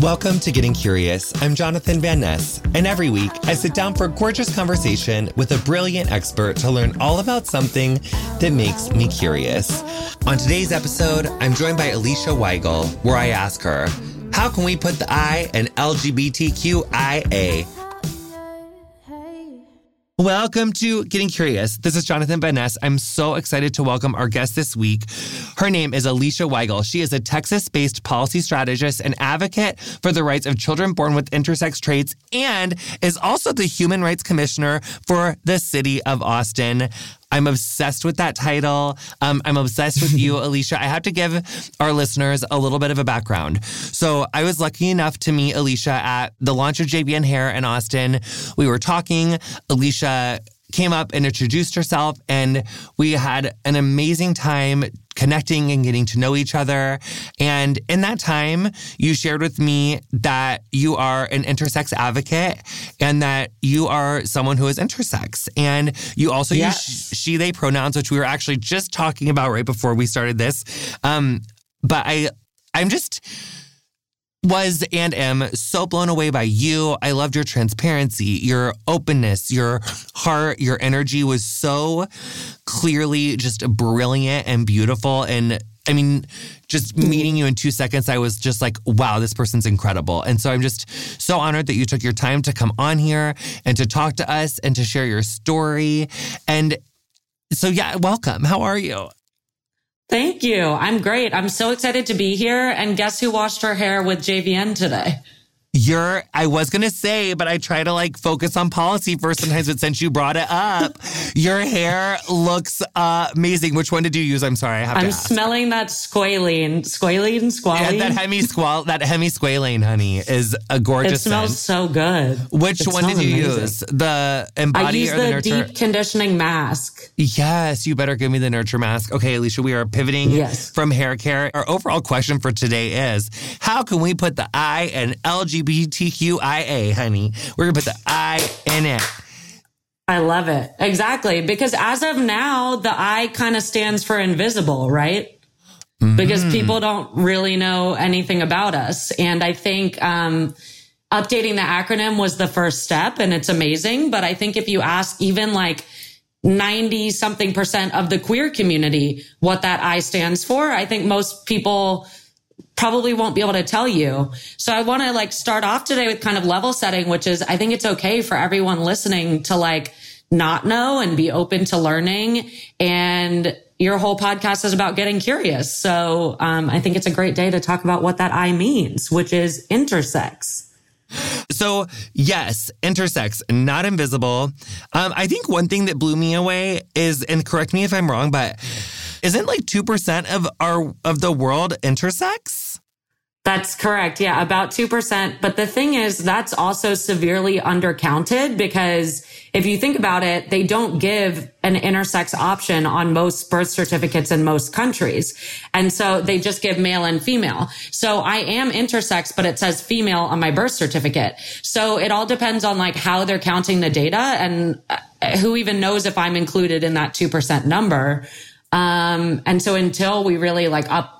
Welcome to Getting Curious. I'm Jonathan Van Ness, and every week I sit down for a gorgeous conversation with a brilliant expert to learn all about something that makes me curious. On today's episode, I'm joined by Alicia Weigel, where I ask her, how can we put the I in LGBTQIA? Welcome to Getting Curious. This is Jonathan Van Ness. I'm so excited to welcome our guest this week. Her name is Alicia Weigel. She is a Texas based policy strategist and advocate for the rights of children born with intersex traits and is also the Human Rights Commissioner for the City of Austin. I'm obsessed with that title. Um, I'm obsessed with you, Alicia. I have to give our listeners a little bit of a background. So I was lucky enough to meet Alicia at the launch of JVN Hair in Austin. We were talking. Alicia came up and introduced herself, and we had an amazing time connecting and getting to know each other. And in that time, you shared with me that you are an intersex advocate and that you are someone who is intersex. And you also yes. use she, they pronouns, which we were actually just talking about right before we started this. Um, but I, I'm just, was and am so blown away by you. I loved your transparency, your openness, your heart, your energy was so clearly just brilliant and beautiful. And I mean, just meeting you in two seconds, I was just like, wow, this person's incredible. And so I'm just so honored that you took your time to come on here and to talk to us and to share your story. And so, yeah, welcome. How are you? Thank you. I'm great. I'm so excited to be here. And guess who washed her hair with JVN today? You're, I was going to say, but I try to like focus on policy first sometimes, but since you brought it up, your hair looks uh, amazing. Which one did you use? I'm sorry. I have I'm smelling that squalene, squalene, squalene. Yeah, that hemi squal, that hemisqualane, honey, is a gorgeous It smells scent. so good. Which it one did you amazing. use? The embody or the, the nurture? deep conditioning mask. Yes, you better give me the nurture mask. Okay, Alicia, we are pivoting yes. from hair care. Our overall question for today is how can we put the I in LGBTQIA, honey? We're going to put the I in it. I love it. Exactly. Because as of now, the I kind of stands for invisible, right? Mm-hmm. Because people don't really know anything about us. And I think, um, updating the acronym was the first step and it's amazing. But I think if you ask even like 90 something percent of the queer community what that I stands for, I think most people probably won't be able to tell you. So I want to like start off today with kind of level setting, which is I think it's okay for everyone listening to like not know and be open to learning. And your whole podcast is about getting curious. So um, I think it's a great day to talk about what that I means, which is intersex. So, yes, intersex, not invisible. Um, I think one thing that blew me away is, and correct me if I'm wrong, but isn't like 2% of our of the world intersex? That's correct. Yeah, about 2%. But the thing is, that's also severely undercounted because if you think about it, they don't give an intersex option on most birth certificates in most countries. And so they just give male and female. So I am intersex, but it says female on my birth certificate. So it all depends on like how they're counting the data and uh, who even knows if I'm included in that 2% number. Um, and so until we really like up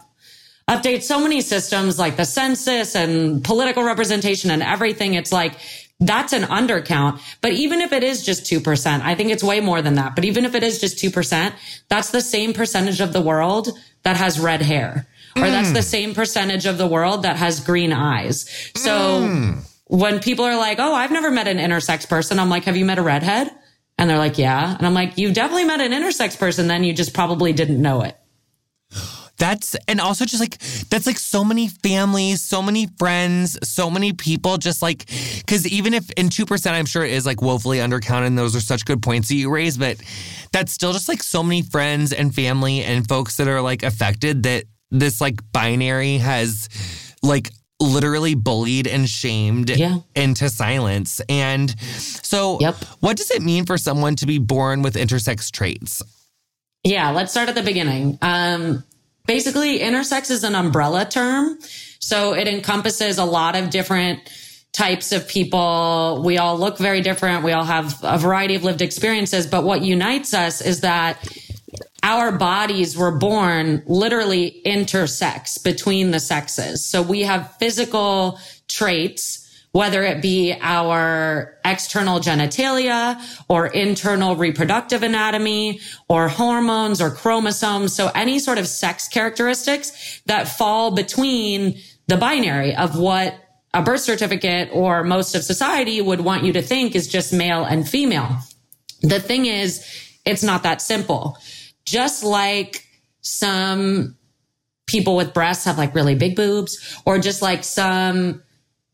update so many systems like the census and political representation and everything. It's like, that's an undercount. But even if it is just 2%, I think it's way more than that. But even if it is just 2%, that's the same percentage of the world that has red hair. Or mm. that's the same percentage of the world that has green eyes. So mm. when people are like, Oh, I've never met an intersex person. I'm like, have you met a redhead? And they're like, yeah. And I'm like, you definitely met an intersex person. Then you just probably didn't know it. That's and also just like that's like so many families, so many friends, so many people just like because even if in two percent, I'm sure it is like woefully undercounted. And those are such good points that you raise, but that's still just like so many friends and family and folks that are like affected that this like binary has like literally bullied and shamed yeah. into silence. And so, yep. what does it mean for someone to be born with intersex traits? Yeah, let's start at the beginning. Um, basically, intersex is an umbrella term. So it encompasses a lot of different types of people. We all look very different. We all have a variety of lived experiences. But what unites us is that our bodies were born literally intersex between the sexes. So we have physical traits whether it be our external genitalia or internal reproductive anatomy or hormones or chromosomes. So any sort of sex characteristics that fall between the binary of what a birth certificate or most of society would want you to think is just male and female. The thing is, it's not that simple. Just like some people with breasts have like really big boobs, or just like some,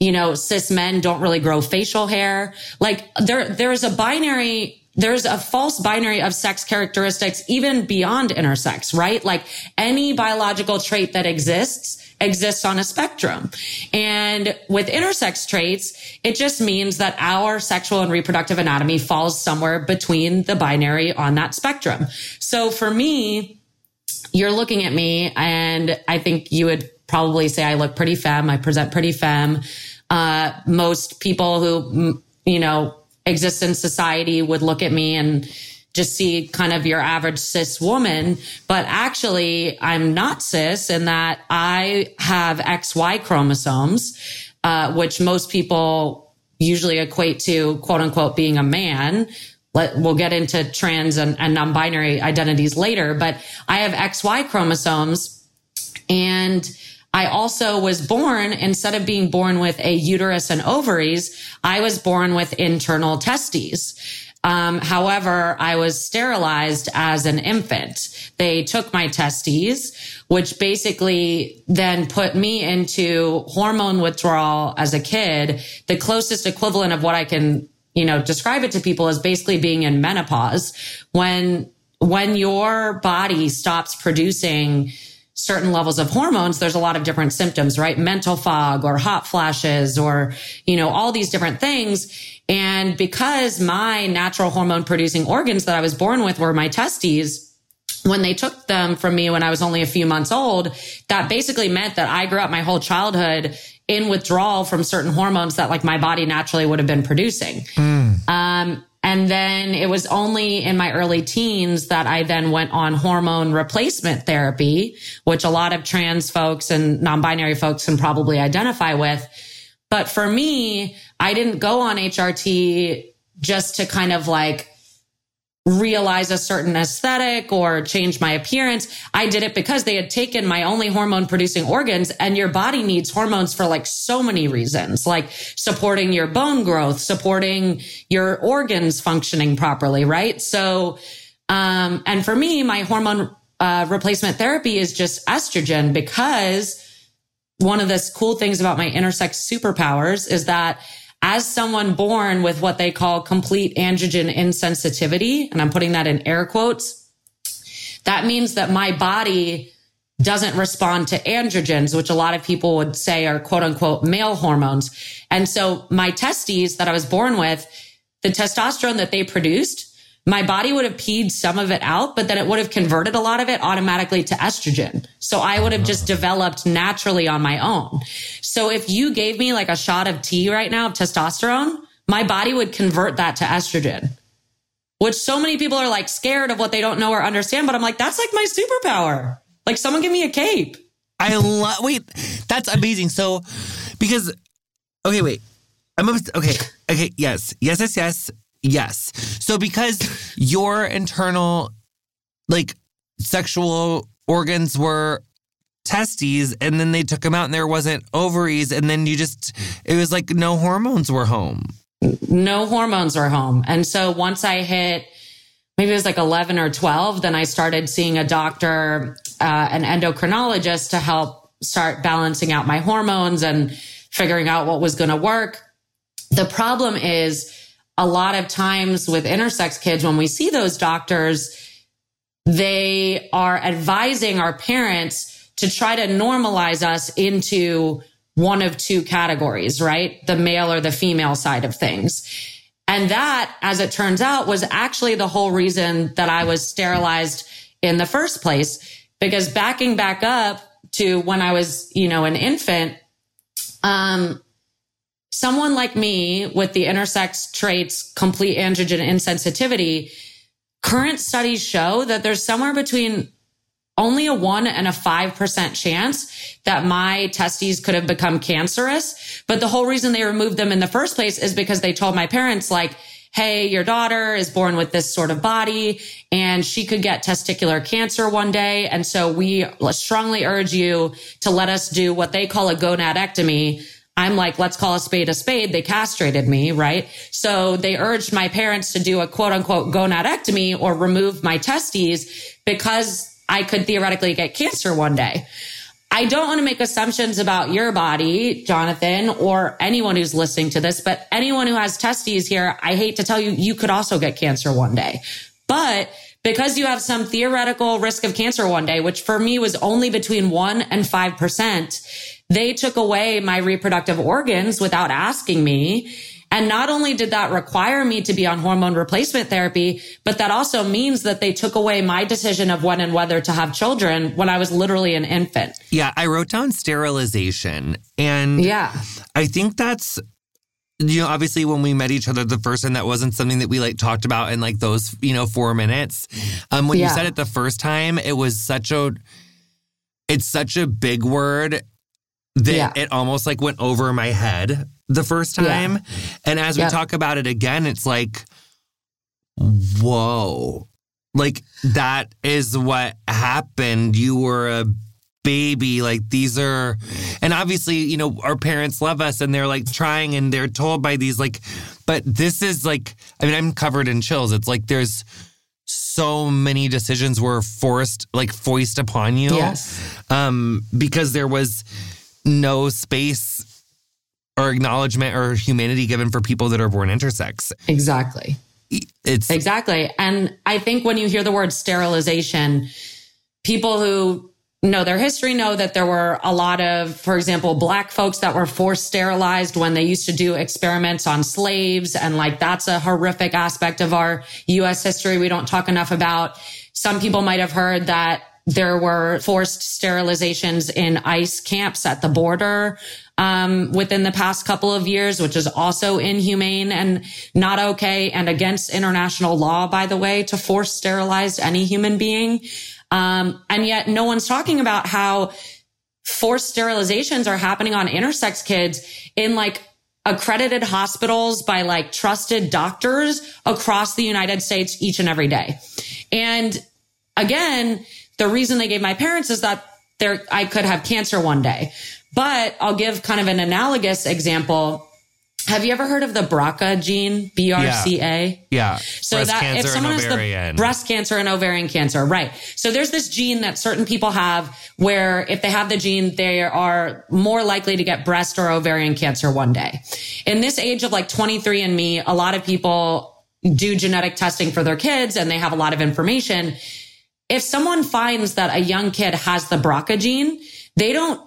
you know, cis men don't really grow facial hair. Like there, there's a binary there's a false binary of sex characteristics even beyond intersex, right? Like any biological trait that exists exists on a spectrum. And with intersex traits, it just means that our sexual and reproductive anatomy falls somewhere between the binary on that spectrum. So for me, you're looking at me and I think you would probably say I look pretty femme. I present pretty femme. Uh, most people who, you know, exist in society would look at me and just see kind of your average cis woman, but actually I'm not cis in that I have XY chromosomes, uh, which most people usually equate to quote unquote being a man. Let, we'll get into trans and, and non-binary identities later, but I have XY chromosomes and I also was born, instead of being born with a uterus and ovaries, I was born with internal testes. Um, however, I was sterilized as an infant. They took my testes, which basically then put me into hormone withdrawal as a kid. The closest equivalent of what I can, you know, describe it to people is basically being in menopause when, when your body stops producing certain levels of hormones, there's a lot of different symptoms, right? Mental fog or hot flashes or, you know, all these different things. And because my natural hormone producing organs that I was born with were my testes, when they took them from me when I was only a few months old, that basically meant that I grew up my whole childhood in withdrawal from certain hormones that like my body naturally would have been producing. Mm. Um, and then it was only in my early teens that I then went on hormone replacement therapy, which a lot of trans folks and non-binary folks can probably identify with. But for me, I didn't go on HRT just to kind of like realize a certain aesthetic or change my appearance. I did it because they had taken my only hormone producing organs and your body needs hormones for like so many reasons, like supporting your bone growth, supporting your organs functioning properly. Right. So, um, and for me, my hormone uh, replacement therapy is just estrogen because one of the cool things about my intersex superpowers is that as someone born with what they call complete androgen insensitivity, and I'm putting that in air quotes, that means that my body doesn't respond to androgens, which a lot of people would say are quote unquote male hormones. And so my testes that I was born with, the testosterone that they produced my body would have peed some of it out, but then it would have converted a lot of it automatically to estrogen. So I would have just developed naturally on my own. So if you gave me like a shot of tea right now of testosterone, my body would convert that to estrogen, which so many people are like scared of what they don't know or understand. But I'm like, that's like my superpower. Like someone give me a cape. I love, wait, that's amazing. So, because, okay, wait, I'm, okay, okay, yes, yes, yes, yes. Yes. So because your internal like sexual organs were testes and then they took them out and there wasn't ovaries and then you just it was like no hormones were home. No hormones were home. And so once I hit maybe it was like 11 or 12 then I started seeing a doctor uh, an endocrinologist to help start balancing out my hormones and figuring out what was going to work. The problem is a lot of times with intersex kids, when we see those doctors, they are advising our parents to try to normalize us into one of two categories, right? The male or the female side of things. And that, as it turns out, was actually the whole reason that I was sterilized in the first place. Because backing back up to when I was, you know, an infant, um, someone like me with the intersex traits, complete androgen insensitivity current studies show that there's somewhere between only a one and a 5% chance that my testes could have become cancerous. But the whole reason they removed them in the first place is because they told my parents, like, Hey, your daughter is born with this sort of body and she could get testicular cancer one day. And so we strongly urge you to let us do what they call a gonadectomy. I'm like, let's call a spade a spade. They castrated me, right? So they urged my parents to do a quote unquote gonadectomy or remove my testes because I could theoretically get cancer one day. I don't want to make assumptions about your body, Jonathan, or anyone who's listening to this, but anyone who has testes here, I hate to tell you, you could also get cancer one day. But because you have some theoretical risk of cancer one day, which for me was only between one and 5%, they took away my reproductive organs without asking me. And not only did that require me to be on hormone replacement therapy, but that also means that they took away my decision of when and whether to have children when I was literally an infant. Yeah, I wrote down sterilization. And yeah, I think that's you know, obviously when we met each other the first time, that wasn't something that we like talked about in like those, you know, four minutes. Um, when yeah. you said it the first time, it was such a, it's such a big word that yeah. it almost like went over my head the first time. Yeah. And as we talk about it again, it's like, whoa. Like that is what happened. You were a baby. Like these are, and obviously, you know, our parents love us and they're like trying and they're told by these, like, but this is like, I mean, I'm covered in chills. It's like there's so many decisions were forced, like foist upon you. Yes. Um, because there was no space or acknowledgement or humanity given for people that are born intersex. Exactly. It's exactly. And I think when you hear the word sterilization, people who know their history know that there were a lot of, for example, black folks that were forced sterilized when they used to do experiments on slaves. And like, that's a horrific aspect of our US history we don't talk enough about. Some people might have heard that there were forced sterilizations in ICE camps at the border um, within the past couple of years, which is also inhumane and not okay and against international law, by the way, to force sterilize any human being. Um, and yet no one's talking about how forced sterilizations are happening on intersex kids in like accredited hospitals by like trusted doctors across the United States each and every day. And again, the reason they gave my parents is that there, I could have cancer one day. But I'll give kind of an analogous example. Have you ever heard of the BRCA gene? B R C A. Yeah. So breast that if someone has the breast cancer and ovarian cancer, right? So there's this gene that certain people have where if they have the gene, they are more likely to get breast or ovarian cancer one day. In this age of like 23andMe, a lot of people do genetic testing for their kids and they have a lot of information if someone finds that a young kid has the BRCA gene, they don't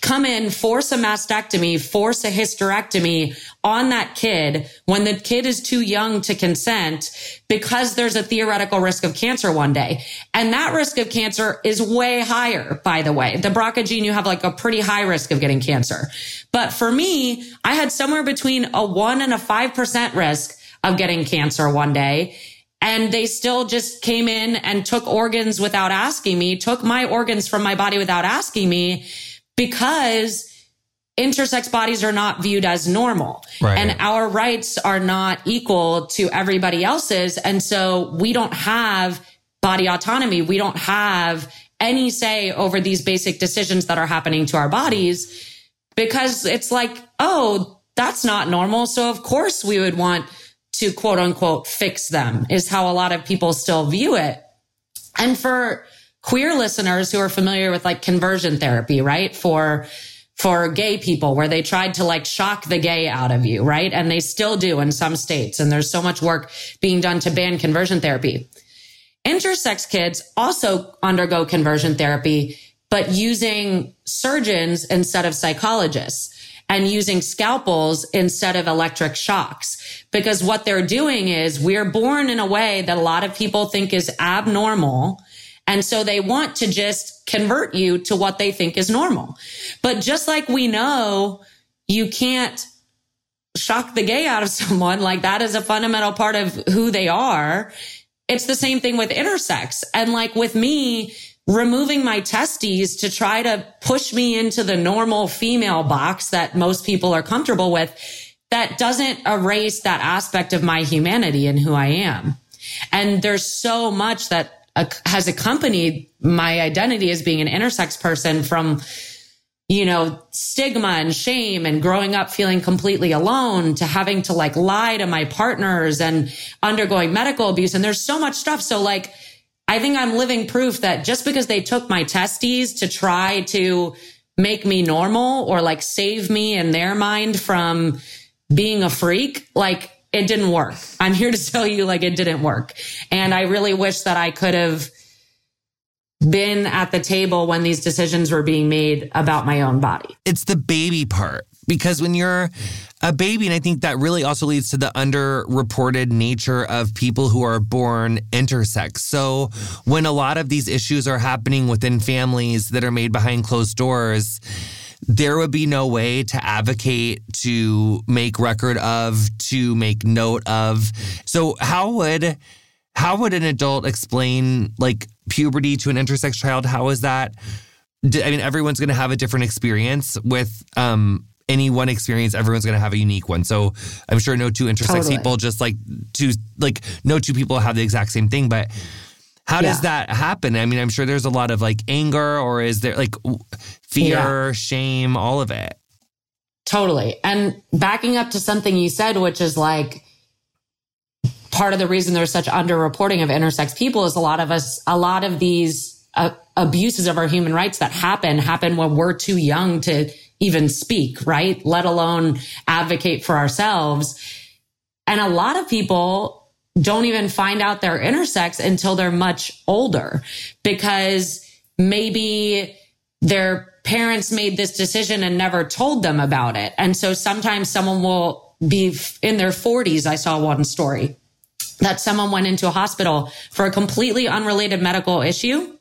come in, force a mastectomy, force a hysterectomy on that kid when the kid is too young to consent because there's a theoretical risk of cancer one day. And that risk of cancer is way higher, by the way. The BRCA gene, you have like a pretty high risk of getting cancer. But for me, I had somewhere between a one and a 5% risk of getting cancer one day. And they still just came in and took organs without asking me, took my organs from my body without asking me because intersex bodies are not viewed as normal right. and our rights are not equal to everybody else's. And so we don't have body autonomy. We don't have any say over these basic decisions that are happening to our bodies because it's like, oh, that's not normal. So of course we would want to quote unquote fix them is how a lot of people still view it. And for queer listeners who are familiar with like conversion therapy, right? For for gay people where they tried to like shock the gay out of you, right? And they still do in some states. And there's so much work being done to ban conversion therapy. Intersex kids also undergo conversion therapy, but using surgeons instead of psychologists and using scalpels instead of electric shocks. Because what they're doing is we're born in a way that a lot of people think is abnormal. And so they want to just convert you to what they think is normal. But just like we know you can't shock the gay out of someone, like that is a fundamental part of who they are. it's the same thing with intersex. And like with me, removing my testes to try to push me into the normal female box that most people are comfortable with, that doesn't erase that aspect of my humanity and who I am. And there's so much that has accompanied my identity as being an intersex person from you know, stigma and shame and growing up feeling completely alone to having to like lie to my partners and undergoing medical abuse. And there's so much stuff. So like, I think I'm living proof that just because they took my testes to try to make me normal or like save me in their mind from being a freak, like it didn't work. I'm here to tell you like it didn't work. And I really wish that I could have been at the table when these decisions were being made about my own body. It's the baby part because when you're a baby, and I think that really also leads to the underreported nature of people who are born intersex. So when a lot of these issues are happening within families that are made behind closed doors, there would be no way to advocate, to make record of, to make note of. So how would how would an adult explain like puberty to an intersex child? How is that? I mean, everyone's going to have a different experience with um, any one experience. Everyone's going to have a unique one. So I'm sure no two intersex totally. people just like two like no two people have the exact same thing, but. How yeah. does that happen? I mean, I'm sure there's a lot of like anger or is there like fear, yeah. shame, all of it. Totally. And backing up to something you said, which is like, part of the reason there's such underreporting of intersex people is a lot of us, a lot of these uh, abuses of our human rights that happen, happen when we're too young to even speak, right? Let alone advocate for ourselves. And a lot of people don't even find out they're intersex until they're much older because maybe their parents made this decision and never told them about it. And so sometimes someone will be in their 40s. I saw one story that someone went into a hospital for a completely unrelated medical issue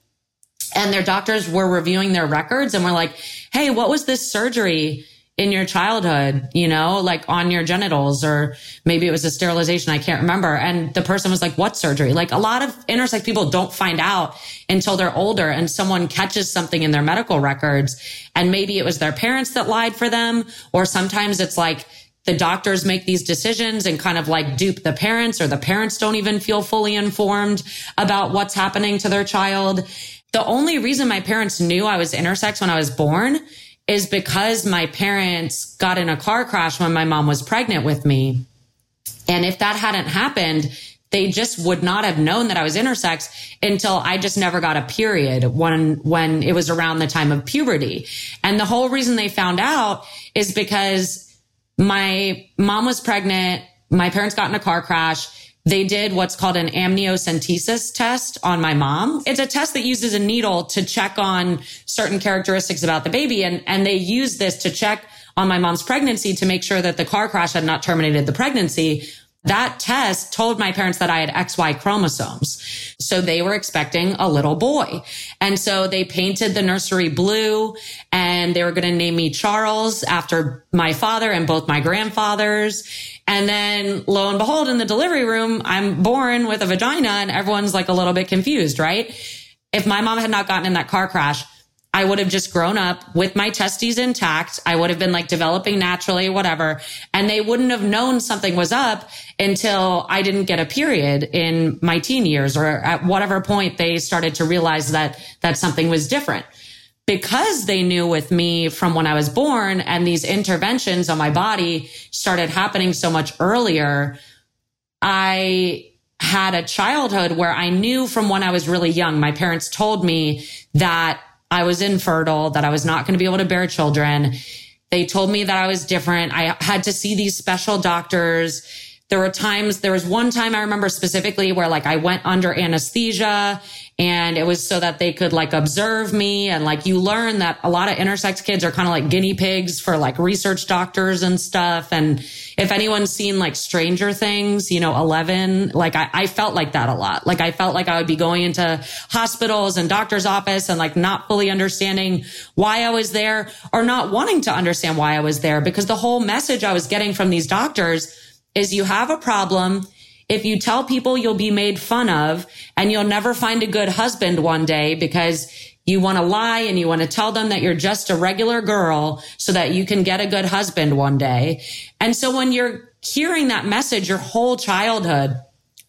and their doctors were reviewing their records and were like, Hey, what was this surgery in your childhood? You know, like on your genitals or maybe it was a sterilization. I can't remember. And the person was like, what surgery? Like a lot of intersex people don't find out until they're older and someone catches something in their medical records. And maybe it was their parents that lied for them. Or sometimes it's like, the doctors make these decisions and kind of like dupe the parents or the parents don't even feel fully informed about what's happening to their child. The only reason my parents knew I was intersex when I was born is because my parents got in a car crash when my mom was pregnant with me. And if that hadn't happened, they just would not have known that I was intersex until I just never got a period when, when it was around the time of puberty. And the whole reason they found out is because my mom was pregnant. My parents got in a car crash. They did what's called an amniocentesis test on my mom. It's a test that uses a needle to check on certain characteristics about the baby. And, and they use this to check on my mom's pregnancy to make sure that the car crash had not terminated the pregnancy. That test told my parents that I had XY chromosomes. So they were expecting a little boy. And so they painted the nursery blue and they were going to name me Charles after my father and both my grandfathers. And then lo and behold, in the delivery room, I'm born with a vagina and everyone's like a little bit confused, right? If my mom had not gotten in that car crash, I would have just grown up with my testes intact. I would have been like developing naturally, whatever. And they wouldn't have known something was up until I didn't get a period in my teen years or at whatever point they started to realize that, that something was different. Because they knew with me from when I was born and these interventions on my body started happening so much earlier, I had a childhood where I knew from when I was really young, my parents told me that I was infertile, that I was not going to be able to bear children. They told me that I was different. I had to see these special doctors. There were times, there was one time I remember specifically where like I went under anesthesia and it was so that they could like observe me. And like you learn that a lot of intersex kids are kind of like guinea pigs for like research doctors and stuff. And if anyone's seen like stranger things you know 11 like I, I felt like that a lot. Like i felt like i would be going into hospitals and doctor's office and like not fully understanding why i was there or not wanting to understand why i was there. Because the whole message i was getting from these doctors is you have a problem if you tell people you'll be made fun of and you'll never find a good husband one day because you want to lie and you want to tell them that you're just a regular girl so that you can get a good husband one day. And so when you're hearing that message your whole childhood,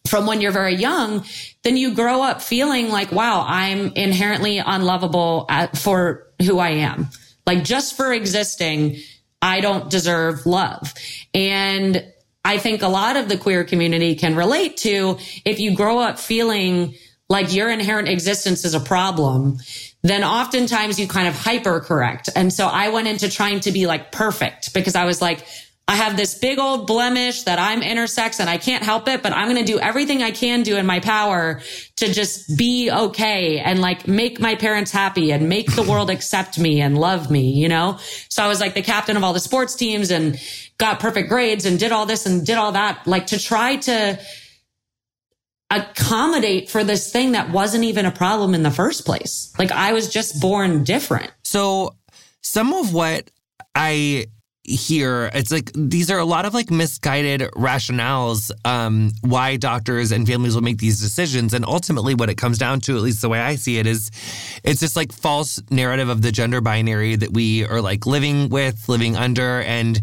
from when you're very young, then you grow up feeling like, wow, I'm inherently unlovable for who I am. Like just for existing, I don't deserve love. And I think a lot of the queer community can relate to if you grow up feeling like your inherent existence is a problem, then oftentimes you kind of hyper correct. And so I went into trying to be like perfect because I was like, I have this big old blemish that I'm intersex and I can't help it, but I'm going to do everything I can do in my power to just be okay and like make my parents happy and make the world accept me and love me, you know? So I was like the captain of all the sports teams and got perfect grades and did all this and did all that, like to try to accommodate for this thing that wasn't even a problem in the first place. Like I was just born different. So some of what I here it's like these are a lot of like misguided rationales um why doctors and families will make these decisions. And ultimately what it comes down to at least the way i see it is it's just like false narrative of the gender binary that we are like living with living under. And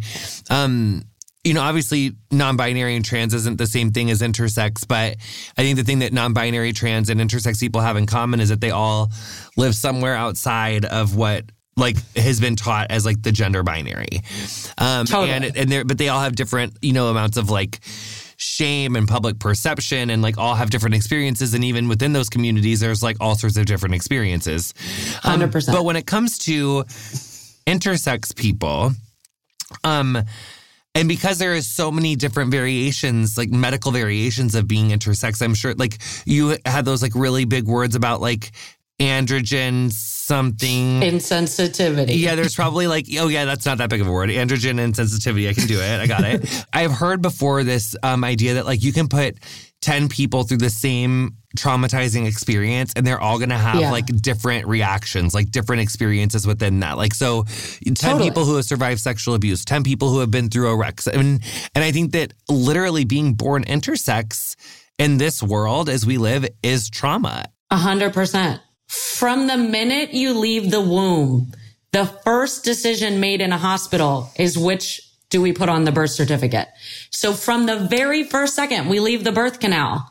um you know, obviously non-binary and trans isn't the same thing as intersex, but I think the thing that non-binary, trans, and intersex people have in common is that they all live somewhere outside of what like has been taught as like the gender binary. Um, totally. and and they but they all have different you know amounts of like shame and public perception and like all have different experiences and even within those communities there's like all sorts of different experiences. Um, 100%. But when it comes to intersex people um and because there is so many different variations, like medical variations of being intersex, I'm sure like you had those like really big words about like androgen something insensitivity. Yeah, there's probably like, oh yeah, that's not that big of a word. Androgen insensitivity. I can do it. I got it. I've heard before this um, idea that like you can put 10 people through the same traumatizing experience and they're all going to have yeah. like different reactions, like different experiences within that. Like, so 10 totally. people who have survived sexual abuse, 10 people who have been through a wreck. And, and I think that literally being born intersex in this world as we live is trauma. A hundred percent. From the minute you leave the womb, the first decision made in a hospital is which do we put on the birth certificate? So from the very first second we leave the birth canal,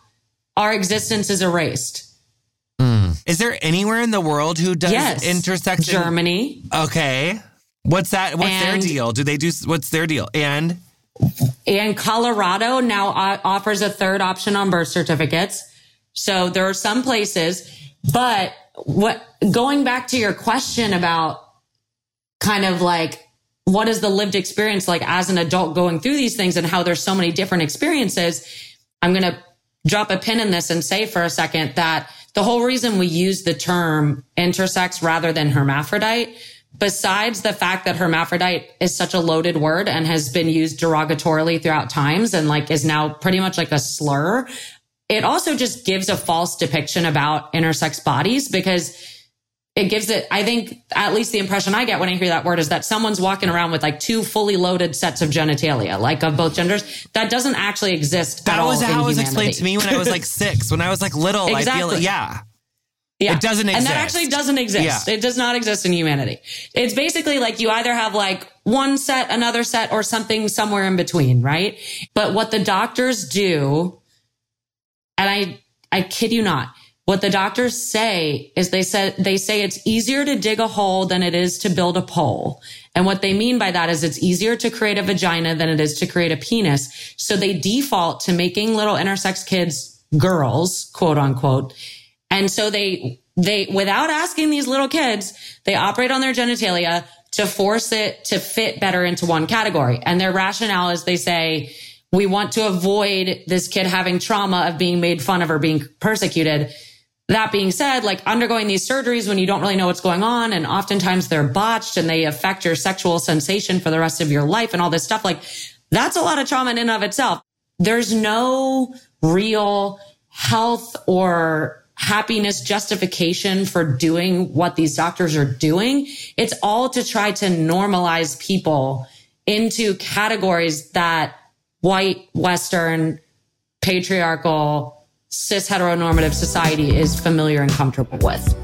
our existence is erased. Mm. Is there anywhere in the world who does yes. intersection? Germany. Okay. What's that? What's and, their deal? Do they do, what's their deal? And? And Colorado now offers a third option on birth certificates. So there are some places, but what, going back to your question about kind of like what is the lived experience like as an adult going through these things and how there's so many different experiences. I'm going to drop a pin in this and say for a second that the whole reason we use the term intersex rather than hermaphrodite, besides the fact that hermaphrodite is such a loaded word and has been used derogatorily throughout times and like is now pretty much like a slur, it also just gives a false depiction about intersex bodies because it gives it, I think, at least the impression I get when I hear that word is that someone's walking around with like two fully loaded sets of genitalia, like of both genders. That doesn't actually exist. That was how it was explained to me when I was like six. When I was like little, exactly. I feel like, yeah. Yeah. It doesn't exist. And that actually doesn't exist. Yeah. It does not exist in humanity. It's basically like you either have like one set, another set, or something somewhere in between, right? But what the doctors do, I, I kid you not, what the doctors say is they said, they say it's easier to dig a hole than it is to build a pole. And what they mean by that is it's easier to create a vagina than it is to create a penis. So they default to making little intersex kids girls, quote unquote. And so they, they, without asking these little kids, they operate on their genitalia to force it to fit better into one category. And their rationale is they say, we want to avoid this kid having trauma of being made fun of or being persecuted. That being said, like undergoing these surgeries when you don't really know what's going on and oftentimes they're botched and they affect your sexual sensation for the rest of your life and all this stuff, like that's a lot of trauma in and of itself. There's no real health or happiness justification for doing what these doctors are doing. It's all to try to normalize people into categories that white, Western, patriarchal, cis heteronormative society is familiar and comfortable with.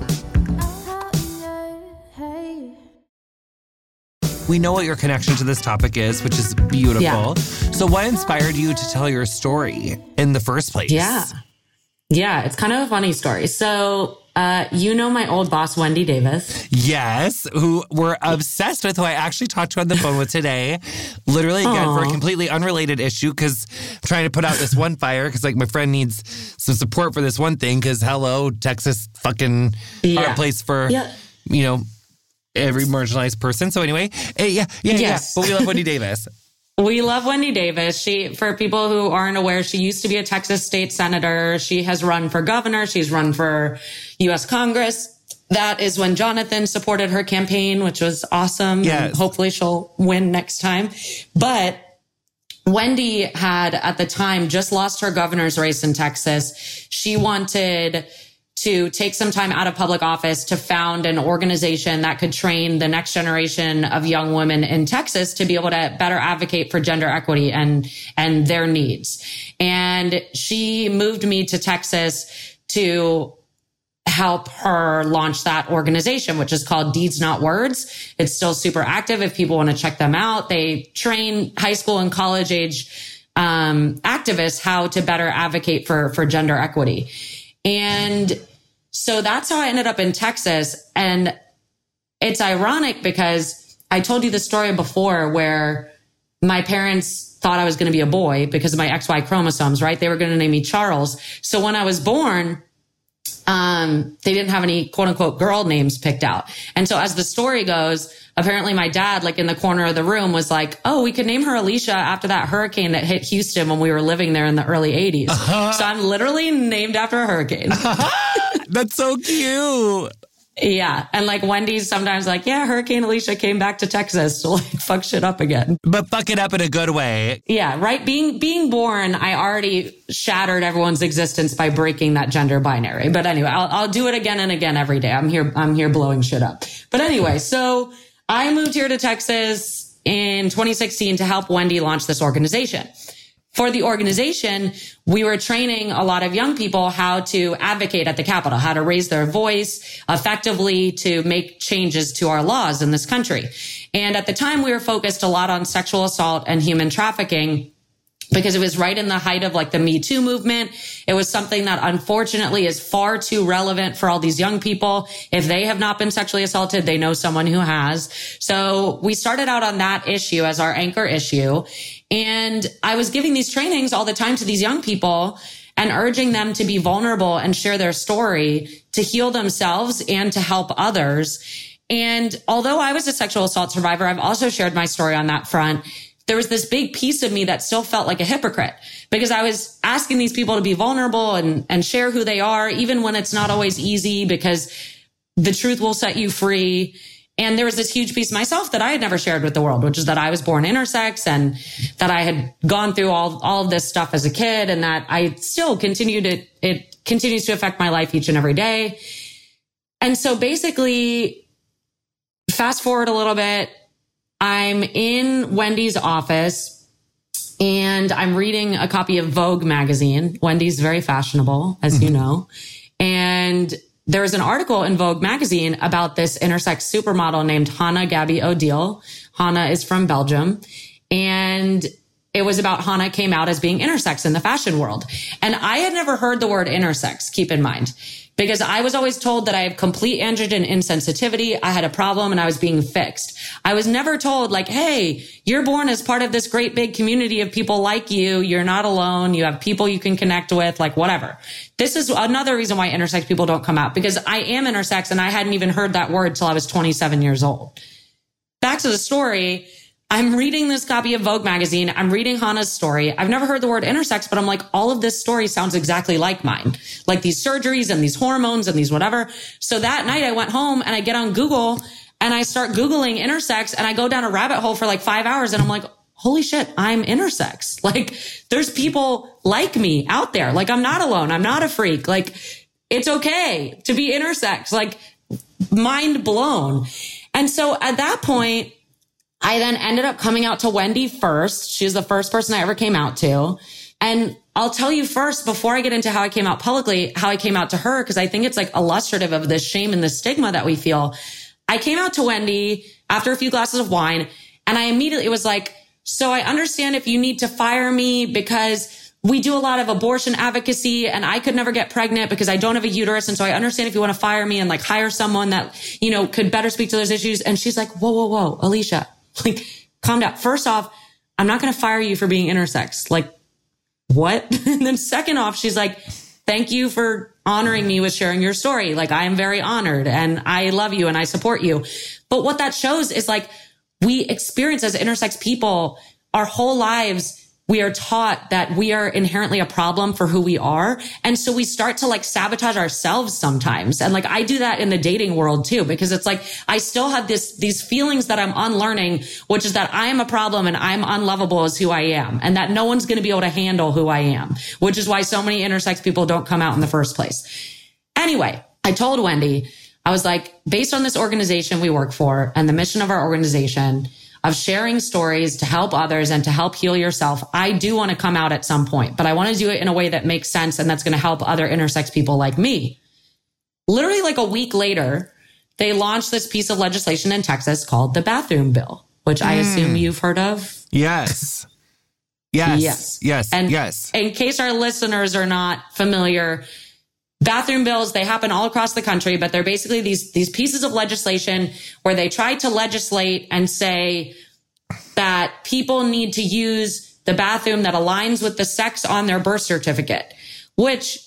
We know what your connection to this topic is, which is beautiful. Yeah. So, what inspired you to tell your story in the first place? Yeah. Yeah, it's kind of a funny story. So, uh, you know my old boss, Wendy Davis. Yes, who we're obsessed with, who I actually talked to on the phone with today. Literally, again, Aw. for a completely unrelated issue, because I'm trying to put out this one fire, because like my friend needs some support for this one thing, because hello, Texas fucking Yeah. hard place for, Yeah. you know, every marginalized person. So, anyway, eh, yeah, yeah, Yes. yeah. But we love Wendy Davis. We love Wendy Davis. She, for people who aren't aware, she used to be a Texas state senator. She has run for governor. She's run for U.S. Congress. That is when Jonathan supported her campaign, which was awesome. Yes. hopefully she'll win next time. But Wendy had at the time just lost her governor's race in Texas. She wanted to take some time out of public office to found an organization that could train the next generation of young women in Texas to be able to better advocate for gender equity and, and their needs. And she moved me to Texas to help her launch that organization, which is called Deeds Not Words. It's still super active if people want to check them out. They train high school and college age um, activists how to better advocate for for gender equity. And so that's how I ended up in Texas. And it's ironic because I told you the story before where my parents thought I was going to be a boy because of my XY chromosomes, right? They were going to name me Charles. So when I was born, um, they didn't have any quote unquote girl names picked out. And so as the story goes, apparently my dad, like in the corner of the room was like, Oh, we could name her Alicia after that hurricane that hit Houston when we were living there in the early 80s. So I'm literally named after a hurricane. That's so cute. Yeah. And like Wendy's sometimes like, yeah, Hurricane Alicia came back to Texas to like fuck shit up again. But fuck it up in a good way. Yeah, right. Being being born, I already shattered everyone's existence by breaking that gender binary. But anyway, I'll, I'll do it again and again every day. I'm here. I'm here blowing shit up. But anyway, so I moved here to Texas in 2016 to help Wendy launch this organization. For the organization, we were training a lot of young people how to advocate at the Capitol, how to raise their voice effectively to make changes to our laws in this country. And at the time, we were focused a lot on sexual assault and human trafficking because it was right in the height of like the Me Too movement. It was something that unfortunately is far too relevant for all these young people. If they have not been sexually assaulted, they know someone who has. So we started out on that issue as our anchor issue. And I was giving these trainings all the time to these young people and urging them to be vulnerable and share their story to heal themselves and to help others. And although I was a sexual assault survivor, I've also shared my story on that front there was this big piece of me that still felt like a hypocrite because I was asking these people to be vulnerable and, and share who they are, even when it's not always easy because the truth will set you free. And there was this huge piece of myself that I had never shared with the world, which is that I was born intersex and that I had gone through all, all of this stuff as a kid and that I still continue to, it continues to affect my life each and every day. And so basically, fast forward a little bit, I'm in Wendy's office and I'm reading a copy of Vogue magazine. Wendy's very fashionable, as you mm-hmm. know. And there's an article in Vogue magazine about this intersex supermodel named Hanne Gaby Odiele. Hanne is from Belgium. And it was about Hanne came out as being intersex in the fashion world. And I had never heard the word intersex, keep in mind, because I was always told that I have complete androgen insensitivity. I had a problem and I was being fixed. I was never told like, Hey, you're born as part of this great big community of people like you. You're not alone. You have people you can connect with, like whatever. This is another reason why intersex people don't come out because I am intersex and I hadn't even heard that word till I was 27 years old. Back to the story. I'm reading this copy of Vogue magazine. I'm reading Hanne's story. I've never heard the word intersex, but I'm like, all of this story sounds exactly like mine. Like these surgeries and these hormones and these whatever. So that night I went home and I get on Google and I start Googling intersex and I go down a rabbit hole for like five hours and I'm like, holy shit, I'm intersex. Like there's people like me out there. Like I'm not alone. I'm not a freak. Like it's okay to be intersex. Like mind blown. And so at that point, I then ended up coming out to Wendy first. She was the first person I ever came out to. And I'll tell you first before I get into how I came out publicly, how I came out to her, because I think it's like illustrative of the shame and the stigma that we feel. I came out to Wendy after a few glasses of wine and I immediately was like, so I understand if you need to fire me because we do a lot of abortion advocacy and I could never get pregnant because I don't have a uterus. And so I understand if you want to fire me and like hire someone that, you know, could better speak to those issues. And she's like, whoa, whoa, whoa, Alicia, like calm down. First off, I'm not going to fire you for being intersex. Like what? and then second off, she's like, thank you for honoring me with sharing your story. Like I am very honored and I love you and I support you. But what that shows is like we experience as intersex people our whole lives we are taught that we are inherently a problem for who we are. And so we start to like sabotage ourselves sometimes. And like I do that in the dating world too, because it's like I still have this, these feelings that I'm unlearning, which is that I am a problem and I'm unlovable as who I am and that no one's going to be able to handle who I am, which is why so many intersex people don't come out in the first place. Anyway, I told Wendy, I was like, based on this organization we work for and the mission of our organization, of sharing stories to help others and to help heal yourself. I do want to come out at some point, but I want to do it in a way that makes sense and that's going to help other intersex people like me. Literally like a week later, they launched this piece of legislation in Texas called the bathroom bill, which mm. I assume hmm. you've heard of. Yes. Yes. Yes. Yes. And yes. In case our listeners are not familiar, bathroom bills they happen all across the country but they're basically these these pieces of legislation where they try to legislate and say that people need to use the bathroom that aligns with the sex on their birth certificate which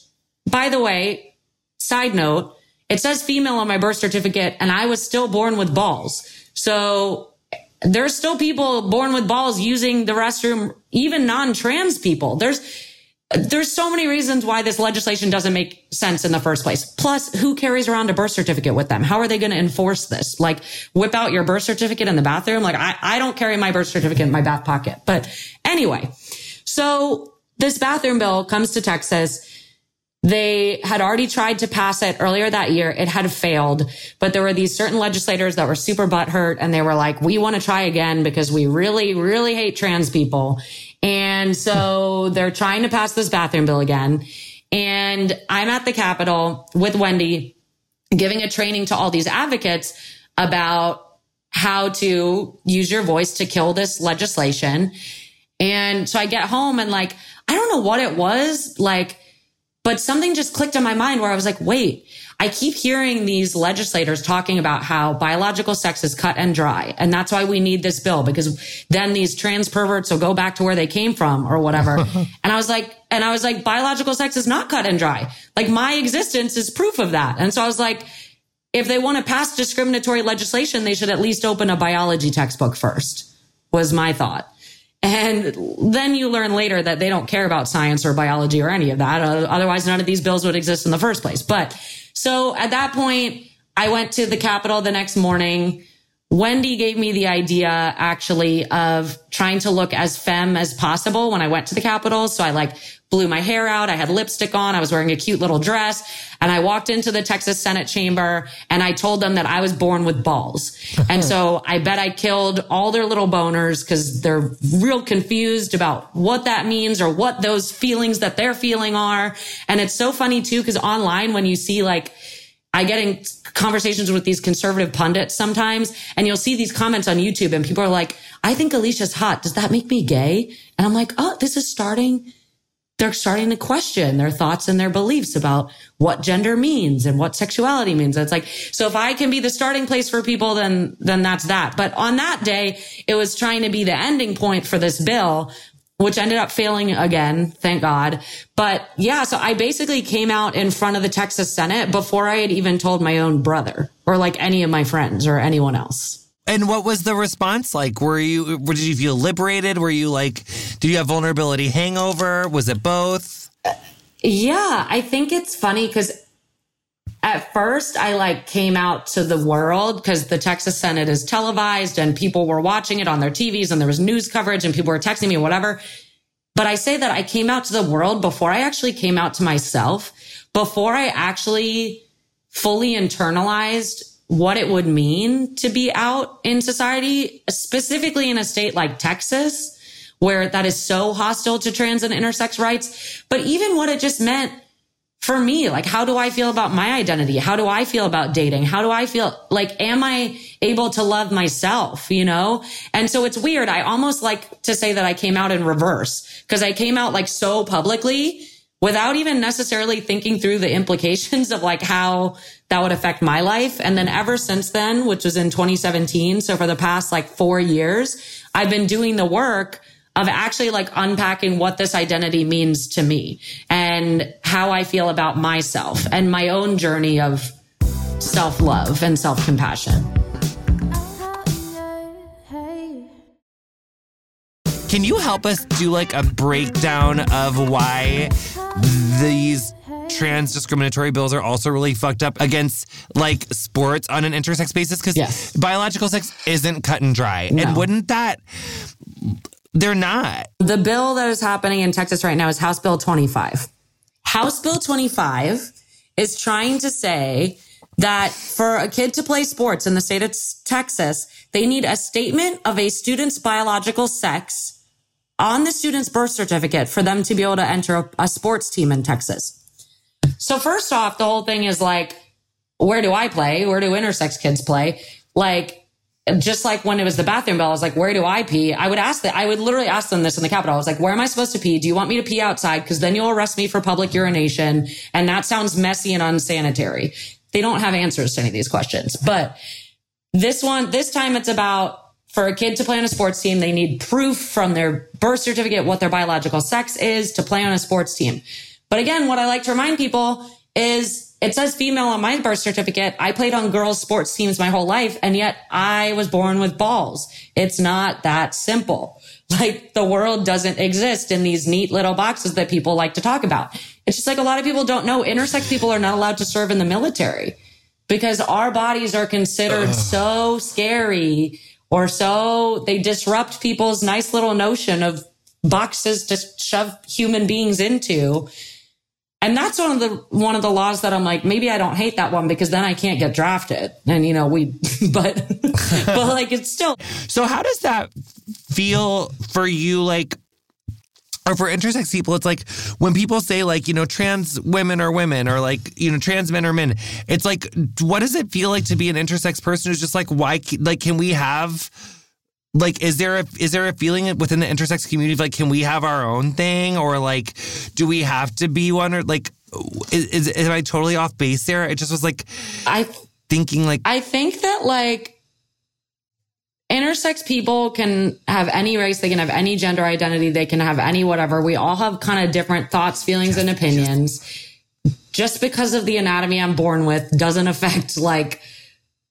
by the way side note it says female on my birth certificate and i was still born with balls. So there's still people born with balls using the restroom even non-trans people. There's there's so many reasons why this legislation doesn't make sense in the first place. Plus, who carries around a birth certificate with them? How are they going to enforce this? Like, whip out your birth certificate in the bathroom? Like, I, I don't carry my birth certificate in my back pocket. But anyway, so this bathroom bill comes to Texas. They had already tried to pass it earlier that year. It had failed, but there were these certain legislators that were super butthurt and they were like, we want to try again because we really, really hate trans people. And so they're trying to pass this bathroom bill again. And I'm at the Capitol with Wendy giving a training to all these advocates about how to use your voice to kill this legislation. And so I get home and like, I don't know what it was like, but something just clicked in my mind where I was like, wait, I keep hearing these legislators talking about how biological sex is cut and dry. And that's why we need this bill because then these trans perverts will go back to where they came from or whatever. and I was like, and I was like, biological sex is not cut and dry. Like my existence is proof of that. And so I was like, if they want to pass discriminatory legislation, they should at least open a biology textbook first was my thought. And then you learn later that they don't care about science or biology or any of that. Uh, otherwise, none of these bills would exist in the first place. But so at that point, I went to the Capitol the next morning. Wendy gave me the idea actually of trying to look as femme as possible when I went to the Capitol. So I like blew my hair out. I had lipstick on. I was wearing a cute little dress and I walked into the Texas Senate chamber and I told them that I was born with balls. and so I bet I killed all their little boners because they're real confused about what that means or what those feelings that they're feeling are. And it's so funny too, because online when you see like, I get in conversations with these conservative pundits sometimes, and you'll see these comments on YouTube, and people are like, I think Alicia's hot. Does that make me gay? And I'm like, oh, this is starting. They're starting to question their thoughts and their beliefs about what gender means and what sexuality means. It's like, so if I can be the starting place for people, then, then that's that. But on that day, it was trying to be the ending point for this bill which ended up failing again, thank God. But yeah, so I basically came out in front of the Texas Senate before I had even told my own brother or like any of my friends or anyone else. And what was the response like? Were you, did you feel liberated? Were you like, did you have vulnerability hangover? Was it both? Yeah, I think it's funny because at first I like came out to the world because the Texas Senate is televised and people were watching it on their TVs and there was news coverage and people were texting me, whatever. But I say that I came out to the world before I actually came out to myself, before I actually fully internalized what it would mean to be out in society, specifically in a state like Texas, where that is so hostile to trans and intersex rights, but even what it just meant for me, like, how do I feel about my identity? How do I feel about dating? How do I feel like, am I able to love myself? You know? And so it's weird. I almost like to say that I came out in reverse because I came out like so publicly without even necessarily thinking through the implications of like how that would affect my life. And then ever since then, which was in 2017. So for the past like four years, I've been doing the work of actually like unpacking what this identity means to me and how I feel about myself and my own journey of self love and self compassion. Can you help us do like a breakdown of why these trans discriminatory bills are also really fucked up against like sports on an intersex basis? Because yes. biological sex isn't cut and dry. No. And wouldn't that they're not. The bill that is happening in Texas right now is House Bill 25. House Bill 25 is trying to say that for a kid to play sports in the state of Texas, they need a statement of a student's biological sex on the student's birth certificate for them to be able to enter a, a sports team in Texas. So first off, the whole thing is like, where do I play? Where do intersex kids play? Like, just like when it was the bathroom bill, I was like, where do I pee? I would ask that. I would literally ask them this in the Capitol. I was like, where am I supposed to pee? Do you want me to pee outside? Cause then you'll arrest me for public urination. And that sounds messy and unsanitary. They don't have answers to any of these questions, but this one, this time it's about for a kid to play on a sports team, they need proof from their birth certificate what their biological sex is to play on a sports team. But again, what I like to remind people is it says female on my birth certificate. I played on girls sports teams my whole life. And yet I was born with balls. It's not that simple. Like the world doesn't exist in these neat little boxes that people like to talk about. It's just like a lot of people don't know intersex people are not allowed to serve in the military because our bodies are considered Ugh. so scary or so they disrupt people's nice little notion of boxes to shove human beings into and that's one of the one of the laws that I'm like, maybe I don't hate that one because then I can't get drafted. And you know, we but but like it's still So how does that feel for you like or for intersex people, it's like when people say like, you know, trans women are women or like, you know, trans men are men. It's like, what does it feel like to be an intersex person who's just like, why, like, can we have like is there a is there a feeling within the intersex community of like can we have our own thing or like do we have to be one or like is, is am I totally off base there? It just was like I thinking like I think that like intersex people can have any race, they can have any gender identity, they can have any whatever. We all have kind of different thoughts, feelings, and opinions. Just because of the anatomy I'm born with doesn't affect like,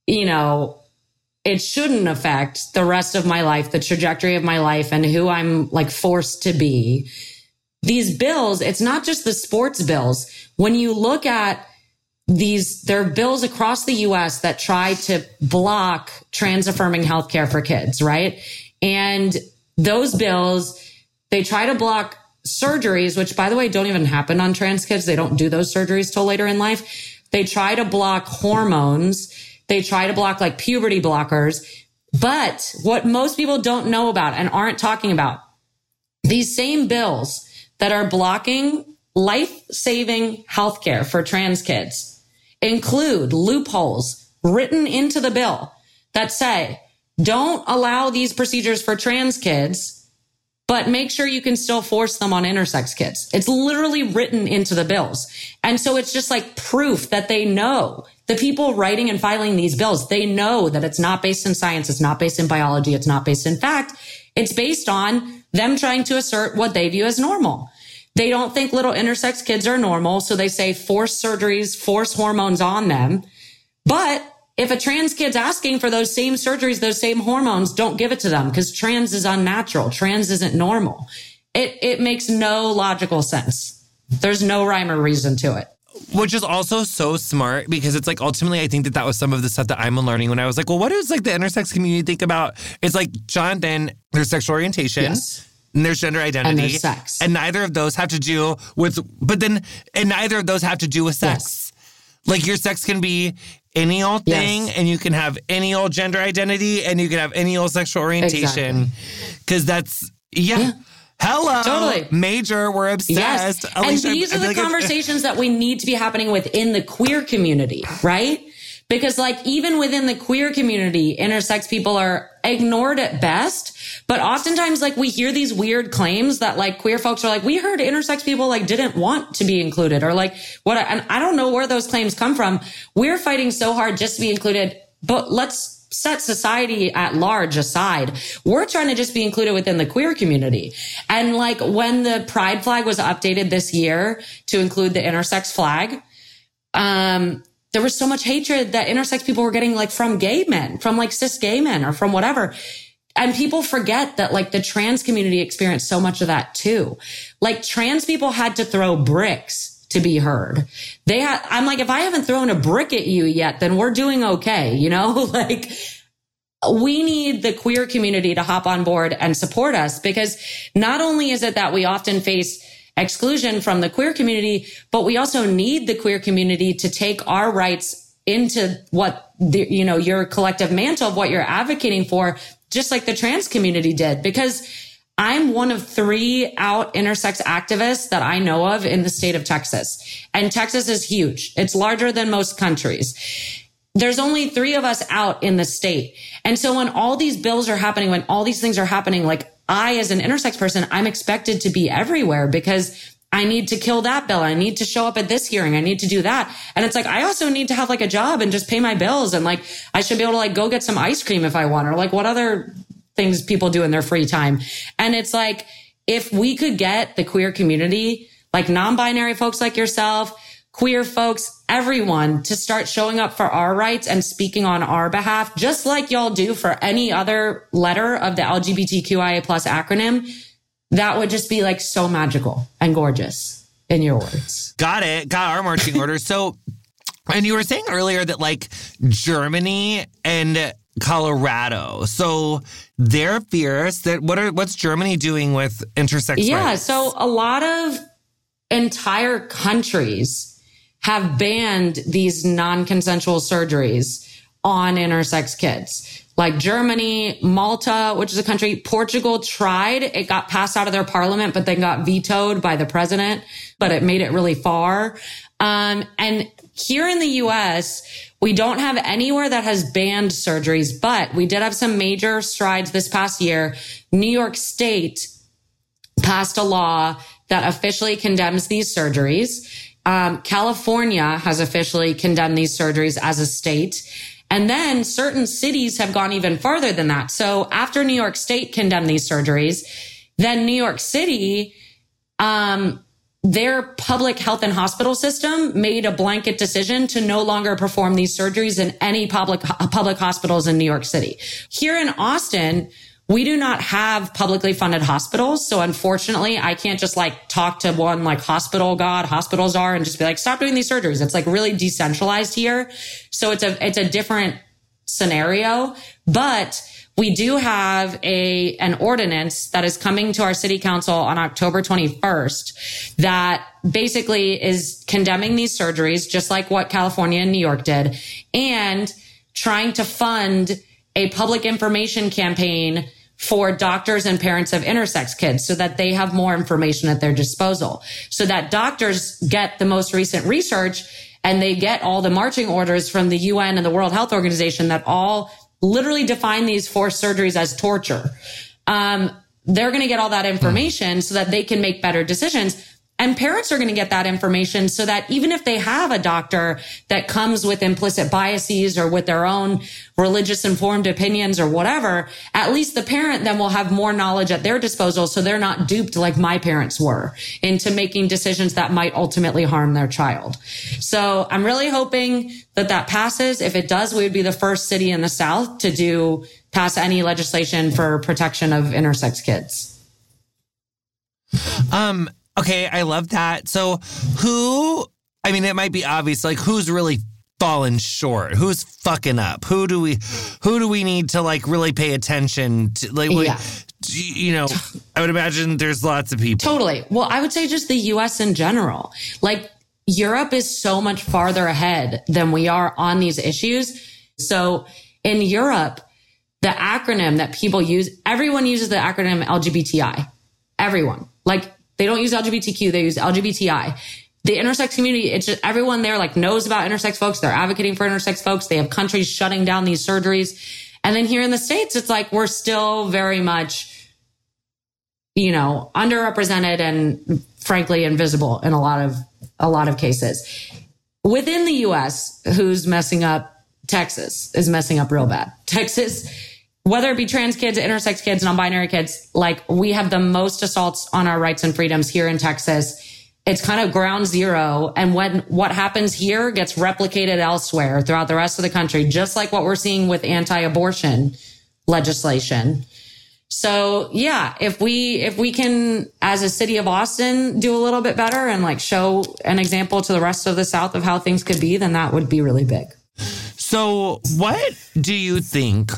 you know, it shouldn't affect the rest of my life, the trajectory of my life and who I'm like forced to be. These bills, it's not just the sports bills. When you look at these, there are bills across the US that try to block trans affirming healthcare for kids, right? And those bills, they try to block surgeries, which by the way, don't even happen on trans kids. They don't do those surgeries till later in life. They try to block hormones they try to block like puberty blockers. But what most people don't know about and aren't talking about, these same bills that are blocking life saving healthcare for trans kids include loopholes written into the bill that say, don't allow these procedures for trans kids, but make sure you can still force them on intersex kids. It's literally written into the bills. And so it's just like proof that they know the people writing and filing these bills, they know that it's not based in science. It's not based in biology. It's not based in fact. It's based on them trying to assert what they view as normal. They don't think little intersex kids are normal. So they say force surgeries, force hormones on them. But if a trans kid's asking for those same surgeries, those same hormones, don't give it to them because trans is unnatural. Trans isn't normal. It, it makes no logical sense. There's no rhyme or reason to it. Which is also so smart because it's like ultimately, I think that that was some of the stuff that I'm learning when I was like, well, what does like the intersex community think about? It's like Jonathan, there's sexual orientation. Yes. And there's gender identity. And there's sex. And neither of those have to do with, but then, and neither of those have to do with sex. Yes. Like your sex can be any old thing yes. and you can have any old gender identity and you can have any old sexual orientation. Because exactly. that's, Yeah. yeah. Hello. Totally. Major, we're obsessed. Yes. Alicia, and these are the like conversations that we need to be happening within the queer community, right? Because like even within the queer community, intersex people are ignored at best. But oftentimes like we hear these weird claims that like queer folks are like, we heard intersex people like didn't want to be included or like what, and I don't know where those claims come from. We're fighting so hard just to be included, but let's set society at large aside. We're trying to just be included within the queer community. And like when the pride flag was updated this year to include the intersex flag, um, there was so much hatred that intersex people were getting like from gay men, from like cis gay men or from whatever. And people forget that like the trans community experienced so much of that too. Like trans people had to throw bricks to be heard. They had, I'm like, if I haven't thrown a brick at you yet, then we're doing okay. You know, like we need the queer community to hop on board and support us because not only is it that we often face exclusion from the queer community, but we also need the queer community to take our rights into what the, you know, your collective mantle of what you're advocating for, just like the trans community did, because I'm one of three out intersex activists that I know of in the state of Texas. And Texas is huge. It's larger than most countries. There's only three of us out in the state. And so when all these bills are happening, when all these things are happening, like I, as an intersex person, I'm expected to be everywhere because I need to kill that bill. I need to show up at this hearing. I need to do that. And it's like, I also need to have like a job and just pay my bills. And like, I should be able to like go get some ice cream if I want or like what other things people do in their free time. And it's like, if we could get the queer community, like non-binary folks like yourself, queer folks, everyone to start showing up for our rights and speaking on our behalf, just like y'all do for any other letter of the LGBTQIA plus acronym, that would just be like so magical and gorgeous in your words. Got it. Got our marching orders. So, and you were saying earlier that like Germany and Colorado. So they're fierce. That what are what's Germany doing with intersex? Yeah, rights? so a lot of entire countries have banned these non-consensual surgeries on intersex kids. Like Germany, Malta, which is a country, Portugal tried. It got passed out of their parliament, but then got vetoed by the president, but it made it really far. Um, and here in the US, we don't have anywhere that has banned surgeries, but we did have some major strides this past year. New York State passed a law that officially condemns these surgeries. Um, California has officially condemned these surgeries as a state. And then certain cities have gone even farther than that. So after New York State condemned these surgeries, then New York City um, their public health and hospital system made a blanket decision to no longer perform these surgeries in any public uh, public hospitals in New York City. Here in Austin, we do not have publicly funded hospitals. So unfortunately, I can't just like talk to one like hospital god, hospitals are and just be like, stop doing these surgeries. It's like really decentralized here. So it's a, it's a different scenario, but we do have a, an ordinance that is coming to our city council on October 21st that basically is condemning these surgeries, just like what California and New York did, and trying to fund a public information campaign for doctors and parents of intersex kids so that they have more information at their disposal. So that doctors get the most recent research and they get all the marching orders from the UN and the World Health Organization that all literally define these forced surgeries as torture. Um, they're going to get all that information so that they can make better decisions. And parents are going to get that information so that even if they have a doctor that comes with implicit biases or with their own religious informed opinions or whatever, at least the parent then will have more knowledge at their disposal. So they're not duped like my parents were into making decisions that might ultimately harm their child. So I'm really hoping that that passes. If it does, we would be the first city in the South to do pass any legislation for protection of intersex kids. Um, Okay, I love that. So, who, I mean, it might be obvious, like, who's really fallen short? Who's fucking up? Who do we, who do we need to, like, really pay attention to? Like, yeah. you know, I would imagine there's lots of people. Totally. Well, I would say just the US in general. Like, Europe is so much farther ahead than we are on these issues. So, in Europe, the acronym that people use, everyone uses the acronym LGBTI. Everyone. Like they don't use LGBTQ, they use LGBTI. The intersex community, it's just everyone there like knows about intersex folks. They're advocating for intersex folks. They have countries shutting down these surgeries. And then here in the States, it's like we're still very much, you know, underrepresented and frankly invisible in a lot of, a lot of cases. Within the US, who's messing up Texas is messing up real bad. Texas, whether it be trans kids, intersex kids, non-binary kids, like we have the most assaults on our rights and freedoms here in Texas. It's kind of ground zero. And when what happens here gets replicated elsewhere throughout the rest of the country, just like what we're seeing with anti-abortion legislation. So yeah, if we, if we can, as a city of Austin, do a little bit better and like show an example to the rest of the South of how things could be, then that would be really big. So, what do you think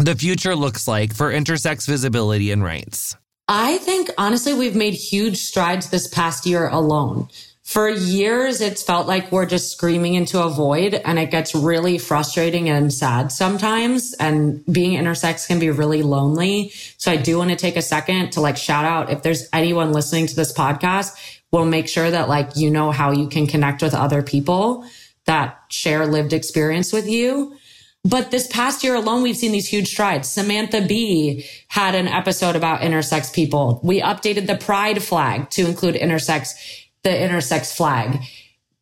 the future looks like for intersex visibility and rights? I think honestly, we've made huge strides this past year alone. For years, it's felt like we're just screaming into a void and it gets really frustrating and sad sometimes. And being intersex can be really lonely. So I do want to take a second to like shout out if there's anyone listening to this podcast, we'll make sure that like you know how you can connect with other people that share lived experience with you. But this past year alone, we've seen these huge strides. Samantha Bee had an episode about intersex people. We updated the pride flag to include intersex, the intersex flag.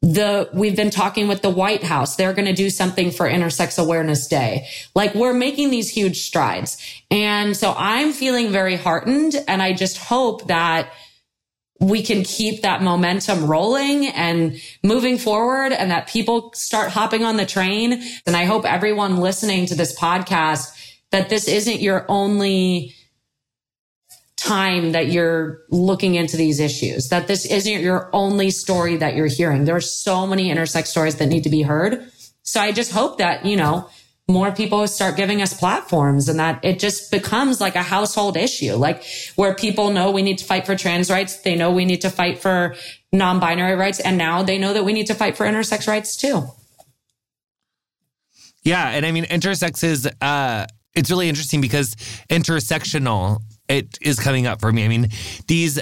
The, we've been talking with the White House. They're going to do something for intersex awareness day. Like we're making these huge strides. And so I'm feeling very heartened. And I just hope that we can keep that momentum rolling and moving forward and that people start hopping on the train. And I hope everyone listening to this podcast that this isn't your only time that you're looking into these issues, that this isn't your only story that you're hearing. There are so many intersex stories that need to be heard. So I just hope that, you know, more people start giving us platforms and that it just becomes like a household issue, like where people know we need to fight for trans rights. They know we need to fight for non-binary rights. And now they know that we need to fight for intersex rights too. Yeah. And I mean, intersex is, uh, it's really interesting because intersectional it is coming up for me. I mean, these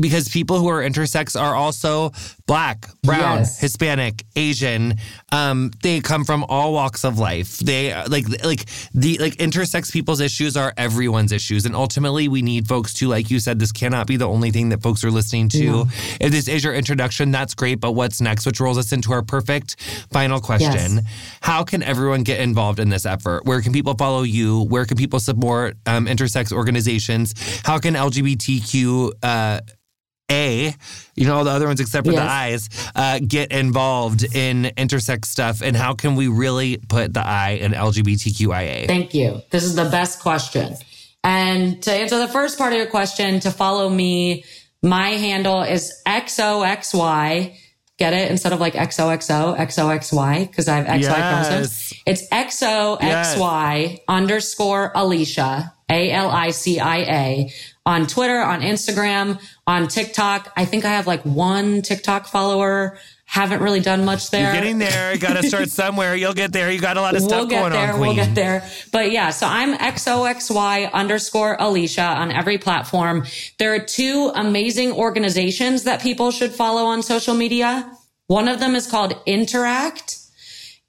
because people who are intersex are also black, brown, yes. Hispanic, Asian. Um, they come from all walks of life. They like like the like intersex people's issues are everyone's issues, and ultimately we need folks to like you said. This cannot be the only thing that folks are listening to. Yeah. If this is your introduction, that's great. But what's next? Which rolls us into our perfect final question: yes. How can everyone get involved in this effort? Where can people follow you? Where can people support um, intersex organizations? How can LGBTQ uh, a, you know, all the other ones except for yes. the eyes, uh, get involved in intersex stuff? And how can we really put the I in LGBTQIA? Thank you. This is the best question. And to answer the first part of your question, to follow me, my handle is XOXY. Get it? Instead of like XOXO, XOXY, because I have XY yes. chromosomes. It's XOXY yes. underscore Alicia, A L I C I A on Twitter, on Instagram, on TikTok. I think I have like one TikTok follower. Haven't really done much there. You're getting there. You got to start somewhere. You'll get there. You got a lot of stuff we'll get going there, on. Queen. We'll get there. But yeah, so I'm XOXY underscore Alicia on every platform. There are two amazing organizations that people should follow on social media. One of them is called Interact,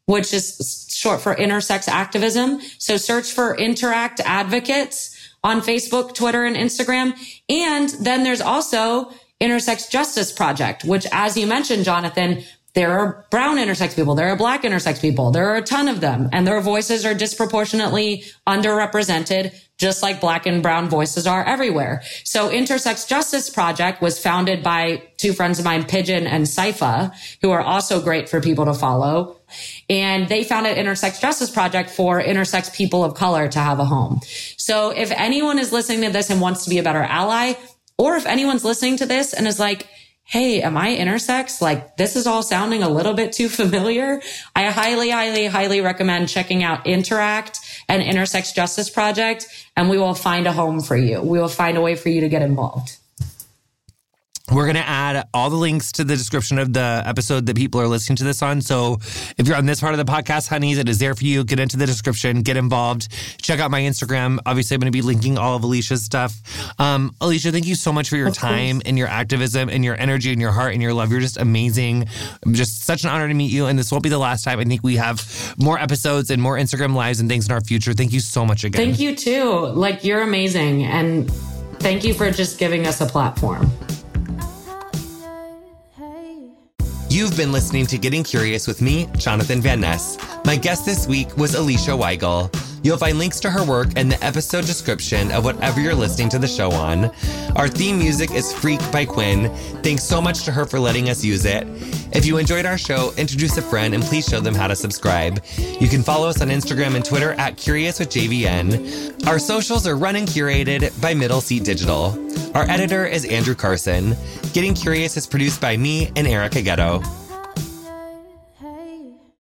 which is short for intersex activism. So search for Interact Advocates on Facebook, Twitter, and Instagram. And then there's also Intersex Justice Project, which, as you mentioned, Jonathan, there are brown intersex people. There are black intersex people. There are a ton of them and their voices are disproportionately underrepresented, just like black and brown voices are everywhere. So Intersex Justice Project was founded by two friends of mine, Pidgeon and Saifa, who are also great for people to follow. And they founded Intersex Justice Project for intersex people of color to have a home. So if anyone is listening to this and wants to be a better ally, or if anyone's listening to this and is like, Hey, am I intersex? Like this is all sounding a little bit too familiar. I highly, highly, highly recommend checking out Interact and Intersex Justice Project and we will find a home for you. We will find a way for you to get involved. We're going to add all the links to the description of the episode that people are listening to this on. So if you're on this part of the podcast, honeys, it is there for you. Get into the description, get involved, check out my Instagram. Obviously, I'm going to be linking all of Alicia's stuff. Um, Alicia, thank you so much for your time and your activism and your energy and your heart and your love. You're just amazing. Just such an honor to meet you. And this won't be the last time. I think we have more episodes and more Instagram lives and things in our future. Thank you so much again. Thank you too. Like, you're amazing. And thank you for just giving us a platform. You've been listening to Getting Curious with me, Jonathan Van Ness. My guest this week was Alicia Weigel. You'll find links to her work in the episode description of whatever you're listening to the show on. Our theme music is Freak by Quinn. Thanks so much to her for letting us use it. If you enjoyed our show, introduce a friend and please show them how to subscribe. You can follow us on Instagram and Twitter at Curious with JVN. Our socials are run and curated by Middle Seat Digital. Our editor is Andrew Carson. Getting Curious is produced by me and Erica Getto.